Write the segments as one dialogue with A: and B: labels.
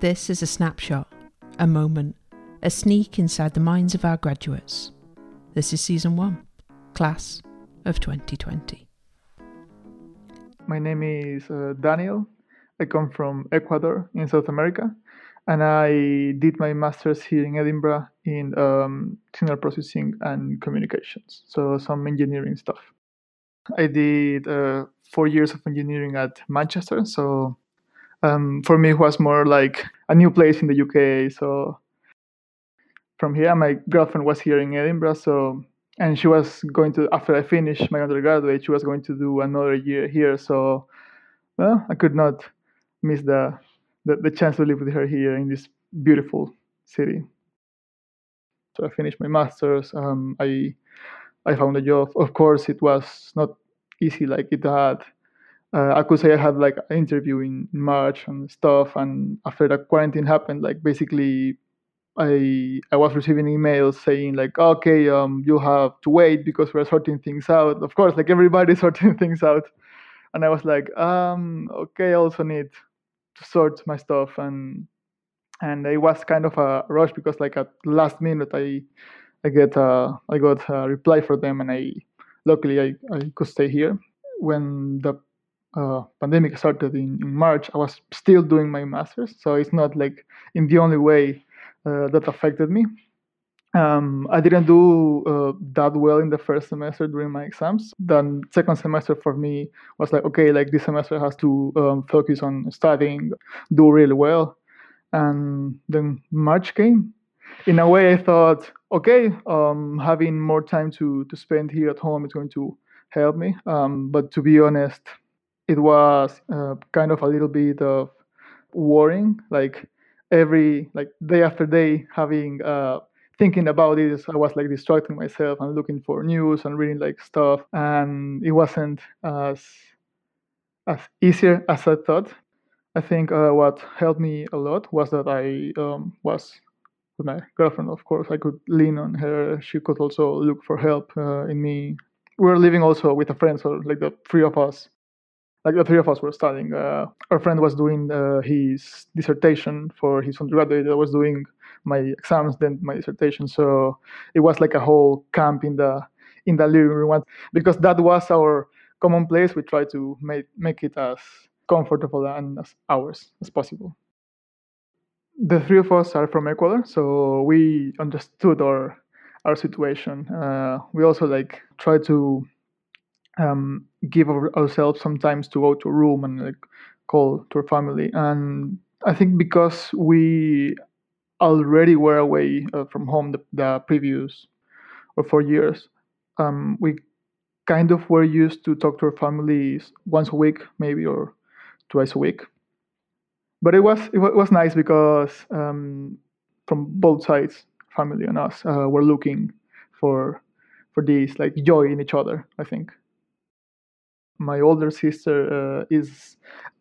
A: This is a snapshot, a moment, a sneak inside the minds of our graduates. This is season one, class of 2020.
B: My name is uh, Daniel. I come from Ecuador in South America, and I did my master's here in Edinburgh in um, signal processing and communications, so some engineering stuff. I did uh, four years of engineering at Manchester, so um, for me it was more like a new place in the UK. So from here, my girlfriend was here in Edinburgh, so and she was going to after I finished my undergraduate, she was going to do another year here. So well, I could not miss the the, the chance to live with her here in this beautiful city. So I finished my masters. Um, I I found a job. Of course, it was not easy like it had uh, I could say I had like an interview in March and stuff, and after the quarantine happened, like basically, I I was receiving emails saying like, okay, um, you have to wait because we're sorting things out. Of course, like everybody's sorting things out, and I was like, um, okay, I also need to sort my stuff, and and it was kind of a rush because like at last minute I I get a, I got a reply for them, and I luckily I, I could stay here when the uh, pandemic started in, in March, I was still doing my master's. So it's not like in the only way uh, that affected me. Um, I didn't do uh, that well in the first semester during my exams. Then second semester for me was like, okay, like this semester has to um, focus on studying, do really well. And then March came. In a way, I thought, okay, um, having more time to to spend here at home is going to help me. Um, but to be honest, it was uh, kind of a little bit of worrying like every like day after day having uh, thinking about this i was like distracting myself and looking for news and reading like stuff and it wasn't as as easier as i thought i think uh, what helped me a lot was that i um, was with my girlfriend of course i could lean on her she could also look for help uh, in me we were living also with a friend so like the three of us like the three of us were studying. Uh, our friend was doing uh, his dissertation for his undergraduate. I was doing my exams, then my dissertation. So it was like a whole camp in the in the living room because that was our common place. We tried to make make it as comfortable and as ours as possible. The three of us are from Ecuador, so we understood our our situation. Uh, we also like try to um, give our, ourselves sometimes to go to a room and like call to our family. And I think because we already were away uh, from home the, the, previous or four years, um, we kind of were used to talk to our families once a week, maybe or twice a week. But it was it was nice because um, from both sides, family and us, uh, were looking for for this like joy in each other. I think my older sister uh, is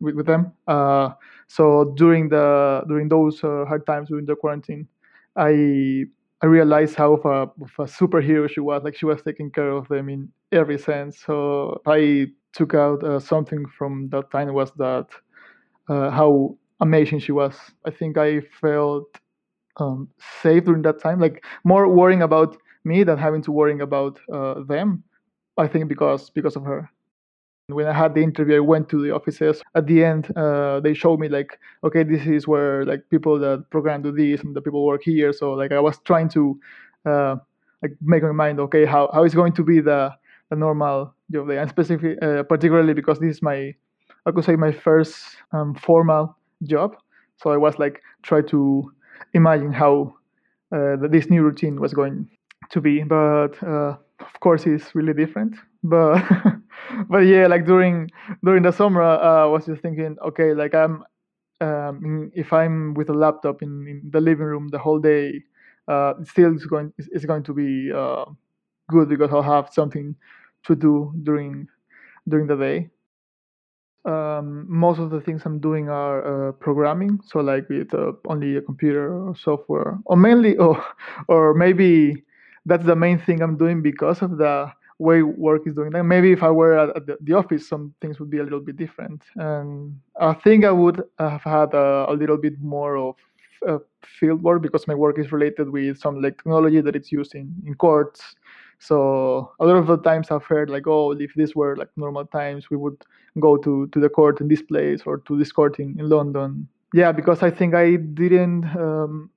B: with, with them. Uh, so during the during those uh, hard times during the quarantine, I I realized how of a, of a superhero she was. Like she was taking care of them in every sense. So I took out uh, something from that time was that uh, how amazing she was. I think I felt um, safe during that time, like more worrying about me than having to worrying about uh, them. I think because because of her when I had the interview, I went to the offices. At the end, uh, they showed me like, okay, this is where like people that program do this and the people work here. So like I was trying to uh, like make my mind okay how how is going to be the the normal job day and specifically uh, particularly because this is my I could say my first um, formal job. So I was like try to imagine how uh, this new routine was going to be, but uh, of course it's really different. But but yeah, like during during the summer, uh, I was just thinking, okay, like I'm um, if I'm with a laptop in, in, the living room the whole day, uh, still it's going it's going to be uh, good because I'll have something to do during during the day. Um, most of the things I'm doing are uh, programming, so like with uh, only a computer or software, or mainly, or or maybe that's the main thing I'm doing because of the way work is doing. Like maybe if I were at, the, office, some things would be a little bit different. And I think I would have had a, a little bit more of uh, field work because my work is related with some like technology that it's used in, in courts. So a lot of the times I've heard like, oh, if this were like normal times, we would go to, to the court in this place or to this court in, in London. Yeah, because I think I didn't um,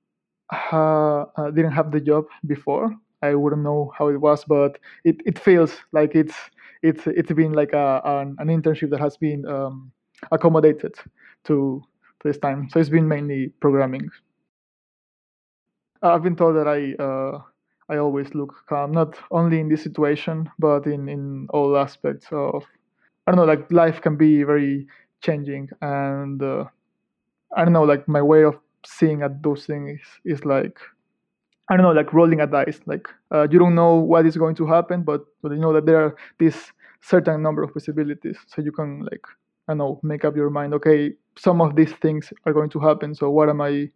B: ha, uh, didn't have the job before. I wouldn't know how it was, but it, it feels like it's it's it's been like a, an, an internship that has been um, accommodated to this time. So it's been mainly programming. I've been told that I uh, I always look calm, not only in this situation, but in in all aspects of I don't know, like life can be very changing, and uh, I don't know, like my way of seeing at those things is is like I don't know, like rolling a dice. Like uh, you don't know what is going to happen, but, but you know that there are this certain number of possibilities, so you can like I don't know, make up your mind. Okay, some of these things are going to happen. So what am I?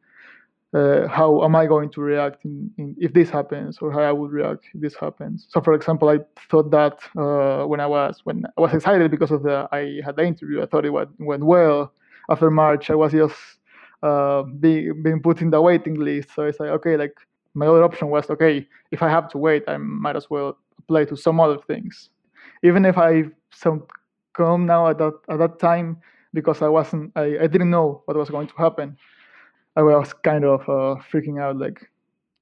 B: Uh, how am I going to react in, in, if this happens, or how I would react if this happens? So, for example, I thought that uh, when I was when I was excited because of the I had the interview, I thought it went, went well. After March, I was just uh, being being put in the waiting list. So it's like okay, like my other option was okay, if I have to wait, I might as well apply to some other things, even if I some come now at that at that time because I wasn't I, I didn't know what was going to happen. I was kind of uh, freaking out, like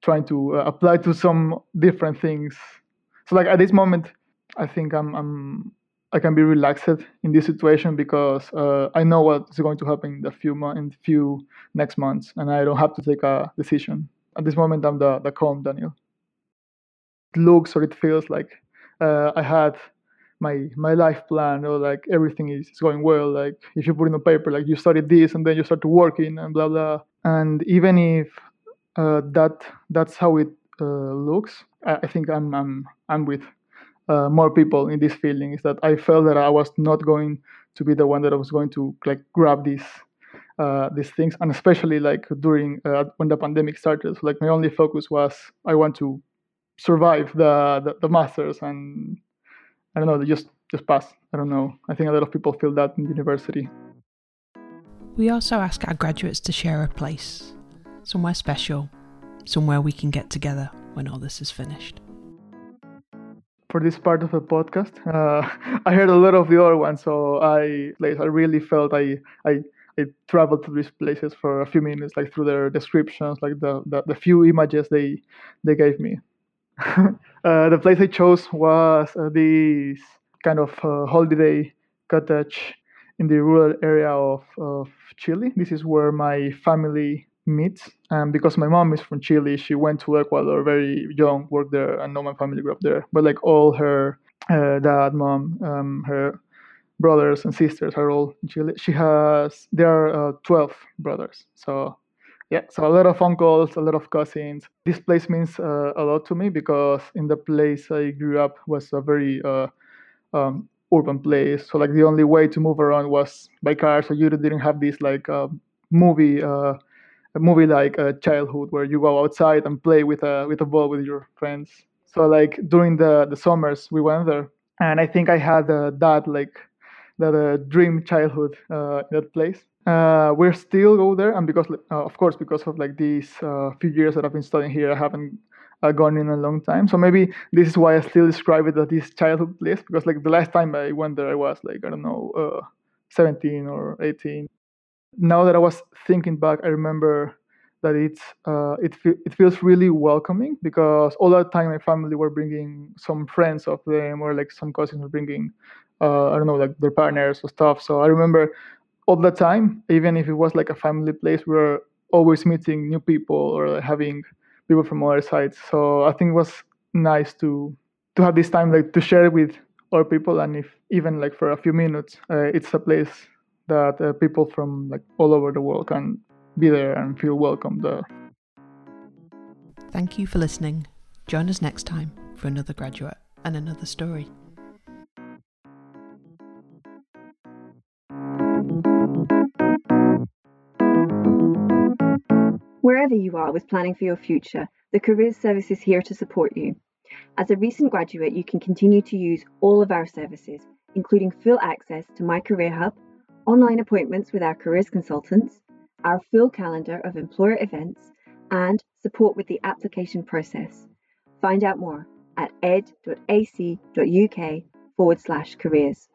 B: trying to uh, apply to some different things. So like at this moment, I think I'm I'm I can be relaxed in this situation because uh, I know what's going to happen in the few mo- in few next months, and I don't have to take a decision. At this moment, I'm the the calm Daniel. It looks or it feels like uh, I had my my life plan or like everything is, is going well. Like if you put in a paper like you studied this and then you start working and blah blah. And even if uh, that that's how it uh, looks I, I, think i'm i'm i'm with uh, more people in this feeling is that i felt that i was not going to be the one that i was going to like grab these uh, these things. And especially like during uh, when the pandemic started so, like my only focus was i want to survive the, the, the masters and I don't know, they just just pass. I don't know. I think a lot of people feel that in university.
A: We also ask our graduates to share a place, somewhere special, somewhere we can get together when all this is finished.
B: For this part of the podcast, uh, I heard a lot of the other ones, so I like I really felt I I I traveled to these places for a few minutes, like through their descriptions, like the, the, the few images they they gave me. uh, the place I chose was uh, this kind of uh, holiday cottage in the rural area of, of Chile. This is where my family meets. And because my mom is from Chile, she went to Ecuador very young, worked there, and know my family grew up there. But like all her uh, dad, mom, um, her brothers and sisters are all in Chile. She has there are uh, 12 brothers. So yeah, so a lot of uncles, a lot of cousins. This place means uh, a lot to me because in the place I grew up was a very uh, um, urban place. So like the only way to move around was by car. So you didn't have this like uh, movie, a movie like uh, childhood where you go outside and play with a with a ball with your friends. So like during the the summers we went there, and I think I had uh, that like that uh, dream childhood in that place uh, we're still go there, and because uh, of course because of like these uh, few years that I've been studying here, I haven't uh, gone in a long time. So maybe this is why I still describe it as this childhood place because like the last time I went there, I was like I don't know, uh, 17 or 18. Now that I was thinking back, I remember that it's uh, it fe- it feels really welcoming because all that time my family were bringing some friends of them or like some cousins were bringing I don't know like their partners or stuff. So I remember all the time, even if it was like a family place, we were always meeting new people or having people from other sides. So I think it was nice to to have this time like to share with other people, and if even like for a few minutes, uh, it's a place that uh, people from like all over the world can be there and feel welcome there.
A: Thank you for listening. Join us next time for another graduate and another story.
C: Wherever you are with planning for your future, the Careers Service is here to support you. As a recent graduate, you can continue to use all of our services, including full access to My Career Hub, online appointments with our careers consultants, our full calendar of employer events, and support with the application process. Find out more at ed.ac.uk forward slash careers.